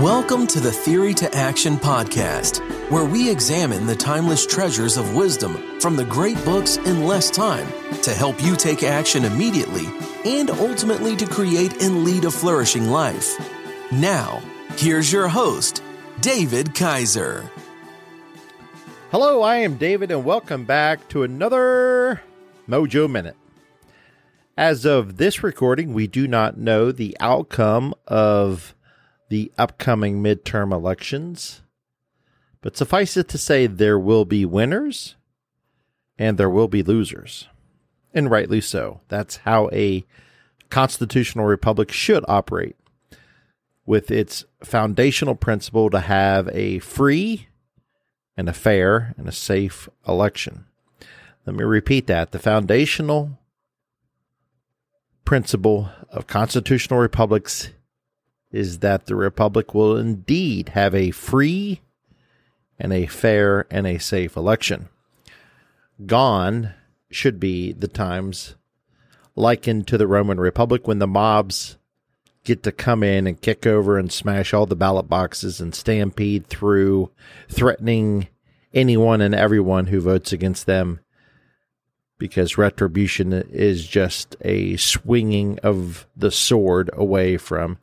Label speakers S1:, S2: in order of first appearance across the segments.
S1: Welcome to the Theory to Action podcast, where we examine the timeless treasures of wisdom from the great books in less time to help you take action immediately and ultimately to create and lead a flourishing life. Now, here's your host, David Kaiser.
S2: Hello, I am David, and welcome back to another Mojo Minute. As of this recording, we do not know the outcome of the upcoming midterm elections. But suffice it to say, there will be winners and there will be losers. And rightly so. That's how a constitutional republic should operate, with its foundational principle to have a free and a fair and a safe election. Let me repeat that. The foundational principle of constitutional republics is that the Republic will indeed have a free and a fair and a safe election. Gone should be the times likened to the Roman Republic when the mobs get to come in and kick over and smash all the ballot boxes and stampede through, threatening anyone and everyone who votes against them because retribution is just a swinging of the sword away from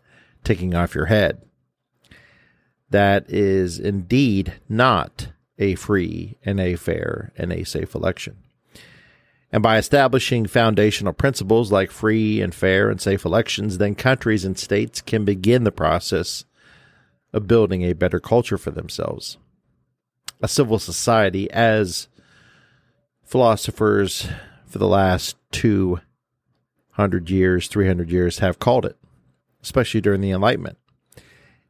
S2: taking off your head. That is indeed not a free and a fair and a safe election. And by establishing foundational principles like free and fair and safe elections, then countries and states can begin the process of building a better culture for themselves. A civil society, as philosophers for the last 200 years, 300 years have called it especially during the Enlightenment.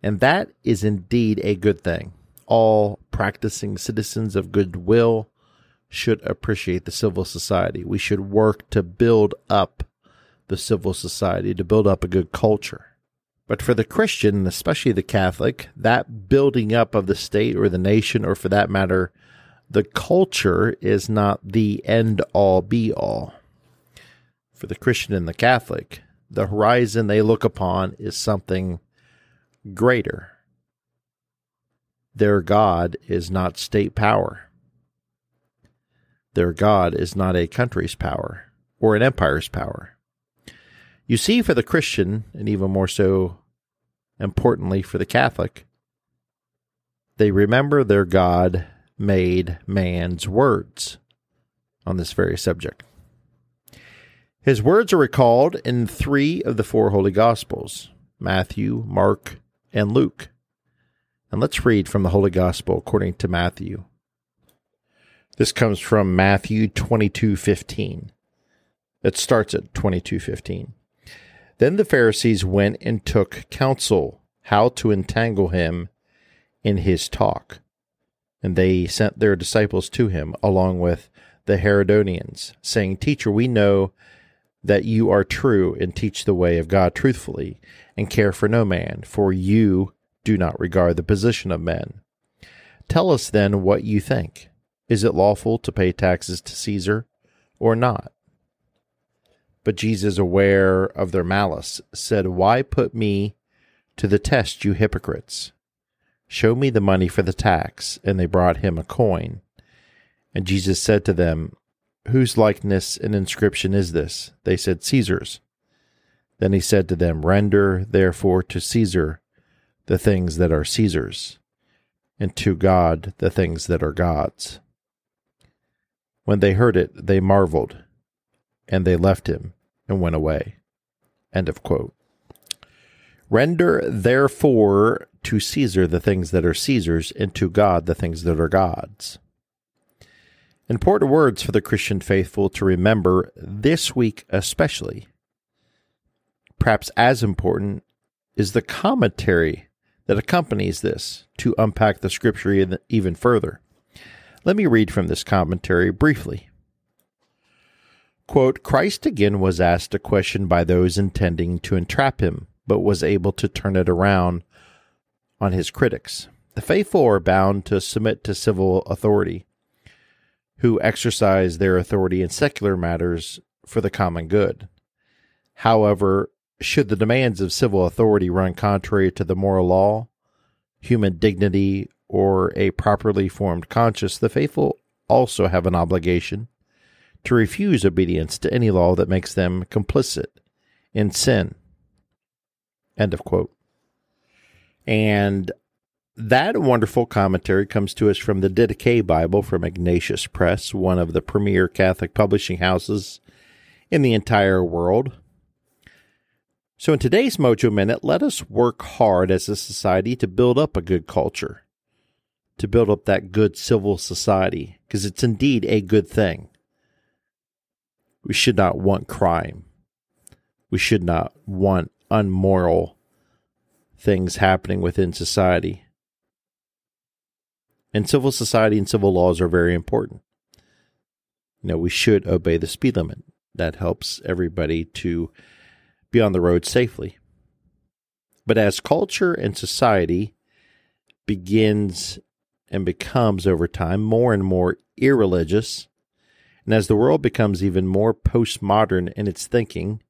S2: And that is indeed a good thing. All practicing citizens of goodwill should appreciate the civil society. We should work to build up the civil society, to build up a good culture. But for the Christian, especially the Catholic, that building up of the state or the nation, or for that matter, the culture, is not the end all be all. For the Christian and the Catholic, the horizon they look upon is something greater. Their God is not state power. Their God is not a country's power or an empire's power. You see, for the Christian, and even more so importantly for the Catholic, they remember their God made man's words on this very subject. His words are recalled in three of the four Holy Gospels Matthew, Mark, and Luke. And let's read from the Holy Gospel according to Matthew. This comes from Matthew 22:15. It starts at 22:15. Then the Pharisees went and took counsel how to entangle him in his talk. And they sent their disciples to him along with the Herodians, saying, Teacher, we know that you are true and teach the way of God truthfully, and care for no man, for you do not regard the position of men. Tell us then what you think. Is it lawful to pay taxes to Caesar or not? But Jesus, aware of their malice, said, Why put me to the test, you hypocrites? Show me the money for the tax. And they brought him a coin. And Jesus said to them, Whose likeness and inscription is this? They said, Caesar's. Then he said to them, Render therefore to Caesar the things that are Caesar's, and to God the things that are God's. When they heard it, they marveled, and they left him and went away. End of quote. Render therefore to Caesar the things that are Caesar's, and to God the things that are God's. Important words for the Christian faithful to remember this week, especially. Perhaps as important is the commentary that accompanies this to unpack the scripture even further. Let me read from this commentary briefly. Quote, Christ again was asked a question by those intending to entrap him, but was able to turn it around on his critics. The faithful are bound to submit to civil authority who exercise their authority in secular matters for the common good. However, should the demands of civil authority run contrary to the moral law, human dignity, or a properly formed conscience, the faithful also have an obligation to refuse obedience to any law that makes them complicit in sin. End of quote. And that wonderful commentary comes to us from the Didache Bible from Ignatius Press, one of the premier Catholic publishing houses in the entire world. So, in today's Mojo Minute, let us work hard as a society to build up a good culture, to build up that good civil society, because it's indeed a good thing. We should not want crime. We should not want unmoral things happening within society. And civil society and civil laws are very important. You know, we should obey the speed limit. That helps everybody to be on the road safely. But as culture and society begins and becomes over time more and more irreligious, and as the world becomes even more postmodern in its thinking,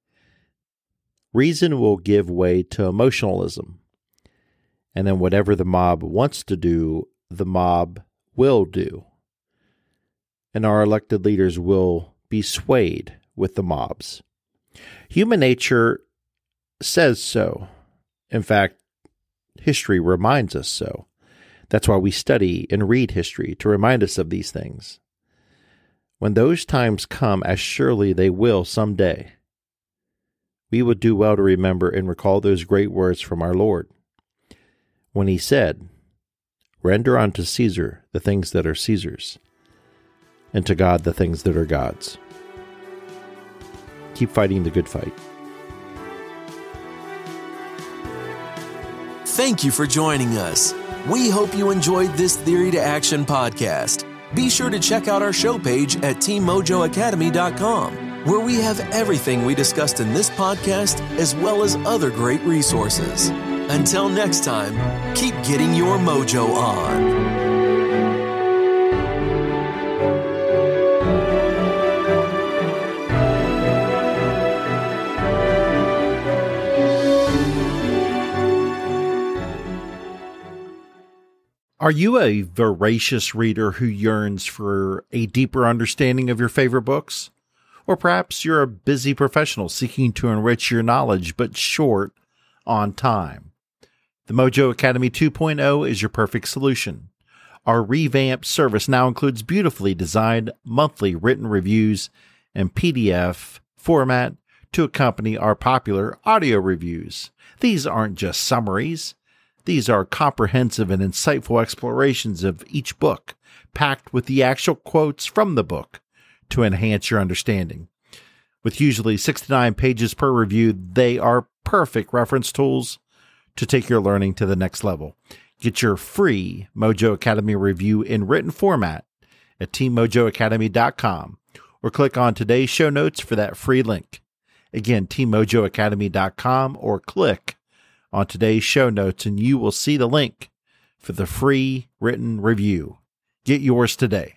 S2: reason will give way to emotionalism. And then whatever the mob wants to do, the mob will do. And our elected leaders will be swayed with the mobs. Human nature says so. In fact, history reminds us so. That's why we study and read history to remind us of these things. When those times come, as surely they will some day, we would do well to remember and recall those great words from our Lord when he said, Render unto Caesar the things that are Caesar's, and to God the things that are God's. Keep fighting the good fight.
S1: Thank you for joining us. We hope you enjoyed this Theory to Action podcast. Be sure to check out our show page at teammojoacademy.com, where we have everything we discussed in this podcast as well as other great resources. Until next time, keep getting your mojo on.
S2: Are you a voracious reader who yearns for a deeper understanding of your favorite books? Or perhaps you're a busy professional seeking to enrich your knowledge but short on time. The Mojo Academy 2.0 is your perfect solution. Our revamped service now includes beautifully designed monthly written reviews and PDF format to accompany our popular audio reviews. These aren't just summaries. These are comprehensive and insightful explorations of each book, packed with the actual quotes from the book to enhance your understanding. With usually 69 pages per review, they are perfect reference tools to take your learning to the next level. Get your free Mojo Academy review in written format at teammojoacademy.com or click on today's show notes for that free link. Again, teammojoacademy.com or click on today's show notes, and you will see the link for the free written review. Get yours today.